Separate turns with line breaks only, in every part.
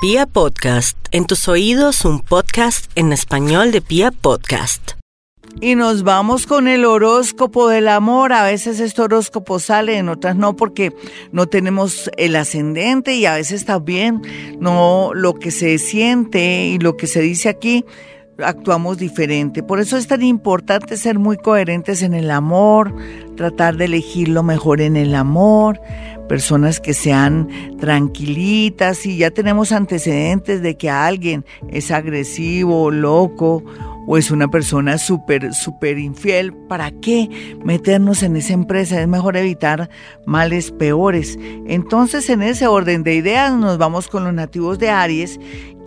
Pia Podcast, en tus oídos un podcast en español de Pia Podcast.
Y nos vamos con el horóscopo del amor. A veces este horóscopo sale, en otras no, porque no tenemos el ascendente y a veces también no lo que se siente y lo que se dice aquí actuamos diferente. Por eso es tan importante ser muy coherentes en el amor, tratar de elegir lo mejor en el amor, personas que sean tranquilitas. Si ya tenemos antecedentes de que alguien es agresivo, loco o es una persona súper, súper infiel, ¿para qué meternos en esa empresa? Es mejor evitar males peores. Entonces, en ese orden de ideas, nos vamos con los nativos de Aries,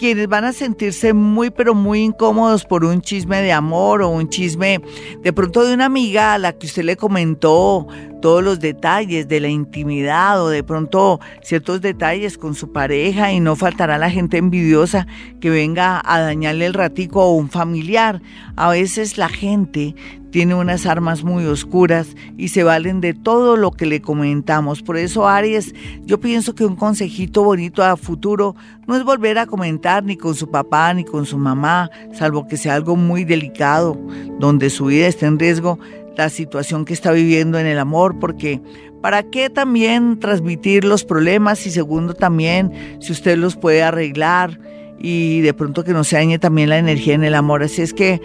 quienes van a sentirse muy, pero muy incómodos por un chisme de amor o un chisme de pronto de una amiga a la que usted le comentó todos los detalles de la intimidad o de pronto ciertos detalles con su pareja y no faltará la gente envidiosa que venga a dañarle el ratico o un familiar. A veces la gente tiene unas armas muy oscuras y se valen de todo lo que le comentamos. Por eso, Aries, yo pienso que un consejito bonito a futuro no es volver a comentar ni con su papá ni con su mamá, salvo que sea algo muy delicado, donde su vida esté en riesgo, la situación que está viviendo en el amor, porque ¿para qué también transmitir los problemas? Y segundo, también si usted los puede arreglar y de pronto que no se dañe también la energía en el amor. Así es que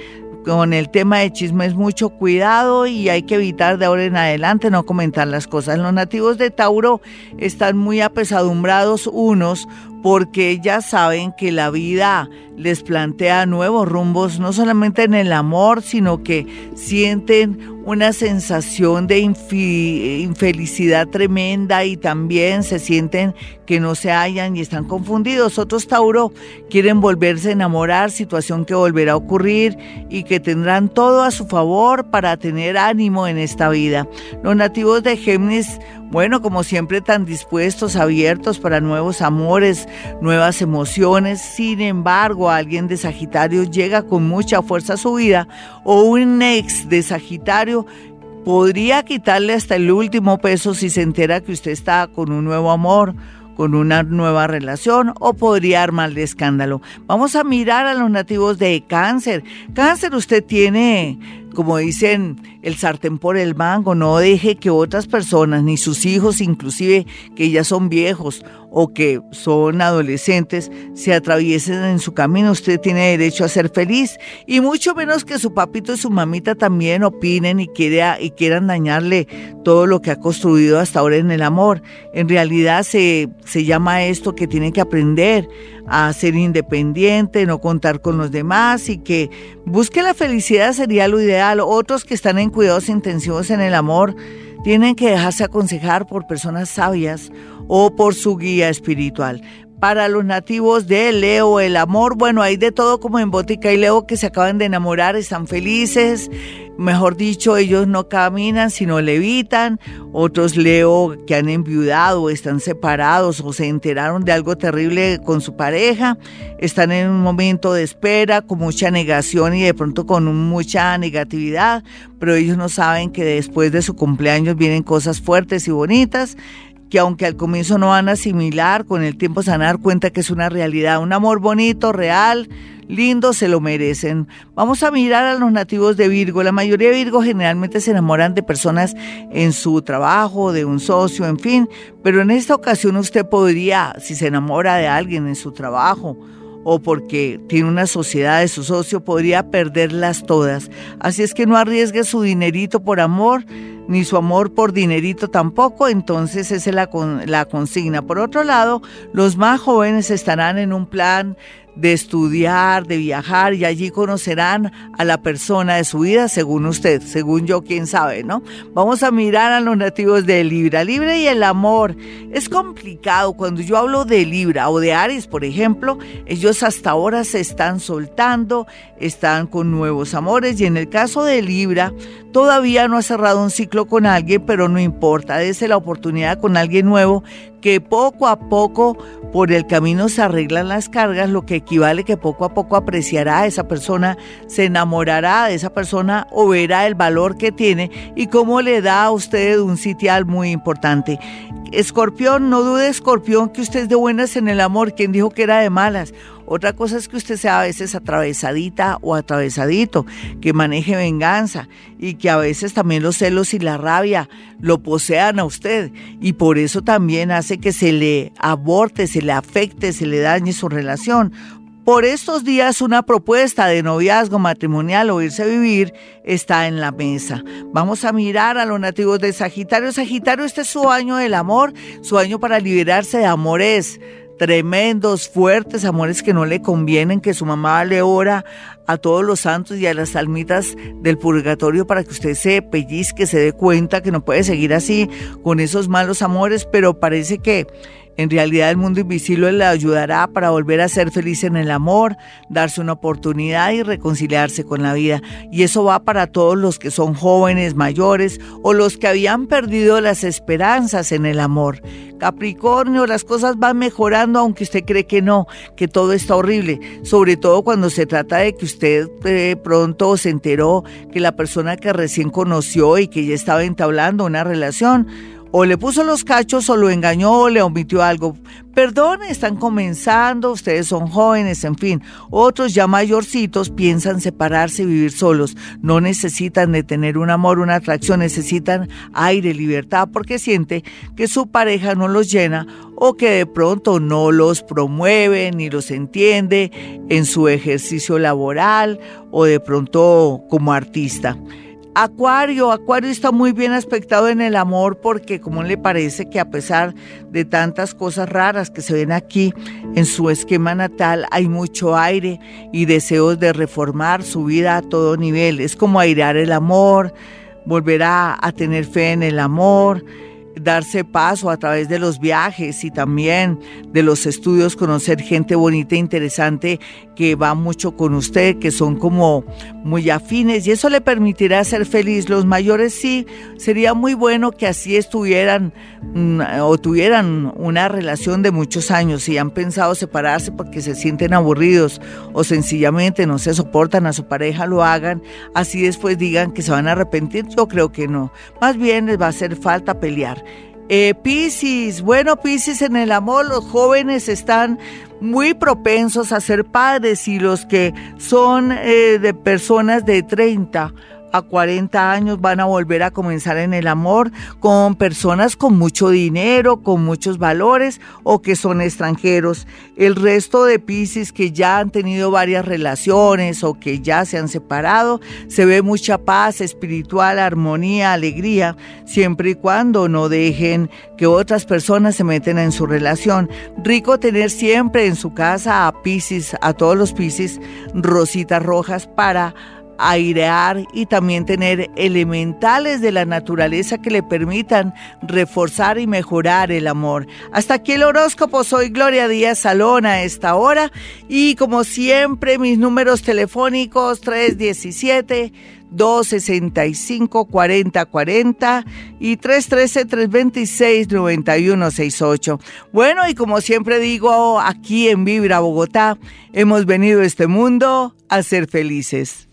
con el tema de chismes mucho cuidado y hay que evitar de ahora en adelante no comentar las cosas. Los nativos de Tauro están muy apesadumbrados unos porque ya saben que la vida les plantea nuevos rumbos, no solamente en el amor, sino que sienten una sensación de infelicidad tremenda y también se sienten que no se hallan y están confundidos. Otros Tauro quieren volverse a enamorar, situación que volverá a ocurrir y que tendrán todo a su favor para tener ánimo en esta vida. Los nativos de Géminis bueno, como siempre, tan dispuestos, abiertos para nuevos amores, nuevas emociones. Sin embargo, alguien de Sagitario llega con mucha fuerza a su vida o un ex de Sagitario podría quitarle hasta el último peso si se entera que usted está con un nuevo amor con una nueva relación o podría armarle escándalo. Vamos a mirar a los nativos de cáncer. Cáncer, usted tiene como dicen, el sartén por el mango, no deje que otras personas, ni sus hijos, inclusive que ya son viejos o que son adolescentes, se atraviesen en su camino. Usted tiene derecho a ser feliz y mucho menos que su papito y su mamita también opinen y, quiera, y quieran dañarle todo lo que ha construido hasta ahora en el amor. En realidad se, se llama esto que tiene que aprender a ser independiente, no contar con los demás y que busque la felicidad sería lo ideal. Otros que están en cuidados intensivos en el amor tienen que dejarse aconsejar por personas sabias o por su guía espiritual. Para los nativos de Leo, el amor, bueno, hay de todo como en Bótica y Leo que se acaban de enamorar, están felices, mejor dicho, ellos no caminan, sino levitan. Otros leo que han enviudado, están separados o se enteraron de algo terrible con su pareja. Están en un momento de espera, con mucha negación y de pronto con mucha negatividad, pero ellos no saben que después de su cumpleaños vienen cosas fuertes y bonitas que aunque al comienzo no van a asimilar, con el tiempo se van a dar cuenta que es una realidad, un amor bonito, real, lindo, se lo merecen. Vamos a mirar a los nativos de Virgo. La mayoría de Virgo generalmente se enamoran de personas en su trabajo, de un socio, en fin, pero en esta ocasión usted podría, si se enamora de alguien en su trabajo, o porque tiene una sociedad de su socio, podría perderlas todas. Así es que no arriesgue su dinerito por amor, ni su amor por dinerito tampoco, entonces esa es la, la consigna. Por otro lado, los más jóvenes estarán en un plan de estudiar, de viajar y allí conocerán a la persona de su vida según usted, según yo, quién sabe, ¿no? Vamos a mirar a los nativos de Libra. Libra y el amor. Es complicado cuando yo hablo de Libra o de Aries, por ejemplo, ellos hasta ahora se están soltando, están con nuevos amores y en el caso de Libra, todavía no ha cerrado un ciclo con alguien, pero no importa, dése la oportunidad con alguien nuevo que poco a poco por el camino se arreglan las cargas, lo que equivale que poco a poco apreciará a esa persona, se enamorará de esa persona o verá el valor que tiene y cómo le da a usted un sitial muy importante. Escorpión, no dude, escorpión, que usted es de buenas en el amor. ¿Quién dijo que era de malas? Otra cosa es que usted sea a veces atravesadita o atravesadito, que maneje venganza y que a veces también los celos y la rabia lo posean a usted y por eso también hace que se le aborte, se le afecte, se le dañe su relación por estos días una propuesta de noviazgo matrimonial o irse a vivir está en la mesa. Vamos a mirar a los nativos de Sagitario. Sagitario, este es su año del amor, su año para liberarse de amores tremendos, fuertes, amores que no le convienen, que su mamá le ora a todos los santos y a las almitas del purgatorio para que usted se pellizque, se dé cuenta que no puede seguir así con esos malos amores, pero parece que en realidad el mundo invisible le ayudará para volver a ser feliz en el amor, darse una oportunidad y reconciliarse con la vida. Y eso va para todos los que son jóvenes, mayores o los que habían perdido las esperanzas en el amor. Capricornio, las cosas van mejorando aunque usted cree que no, que todo está horrible, sobre todo cuando se trata de que usted eh, pronto se enteró que la persona que recién conoció y que ya estaba entablando una relación, o le puso los cachos o lo engañó o le omitió algo. Perdón, están comenzando, ustedes son jóvenes, en fin. Otros ya mayorcitos piensan separarse y vivir solos. No necesitan de tener un amor, una atracción, necesitan aire, libertad, porque siente que su pareja no los llena o que de pronto no los promueve ni los entiende en su ejercicio laboral o de pronto como artista. Acuario, Acuario está muy bien aspectado en el amor porque como le parece que a pesar de tantas cosas raras que se ven aquí en su esquema natal, hay mucho aire y deseos de reformar su vida a todo nivel. Es como airear el amor, volver a, a tener fe en el amor, darse paso a través de los viajes y también de los estudios, conocer gente bonita e interesante que va mucho con usted, que son como muy afines y eso le permitirá ser feliz. Los mayores sí, sería muy bueno que así estuvieran mm, o tuvieran una relación de muchos años. Si han pensado separarse porque se sienten aburridos o sencillamente no se soportan a su pareja, lo hagan. Así después digan que se van a arrepentir. Yo creo que no. Más bien les va a hacer falta pelear. Eh, Piscis, bueno, Piscis, en el amor los jóvenes están muy propensos a ser padres y los que son eh, de personas de 30 a 40 años van a volver a comenzar en el amor con personas con mucho dinero, con muchos valores o que son extranjeros. El resto de Pisces que ya han tenido varias relaciones o que ya se han separado, se ve mucha paz espiritual, armonía, alegría, siempre y cuando no dejen que otras personas se meten en su relación. Rico tener siempre en su casa a Pisces, a todos los Pisces, rositas rojas para airear y también tener elementales de la naturaleza que le permitan reforzar y mejorar el amor. Hasta aquí el horóscopo, soy Gloria Díaz Salón a esta hora y como siempre mis números telefónicos 317 265 4040 y 313 326 9168. Bueno, y como siempre digo, aquí en Vibra Bogotá hemos venido a este mundo a ser felices.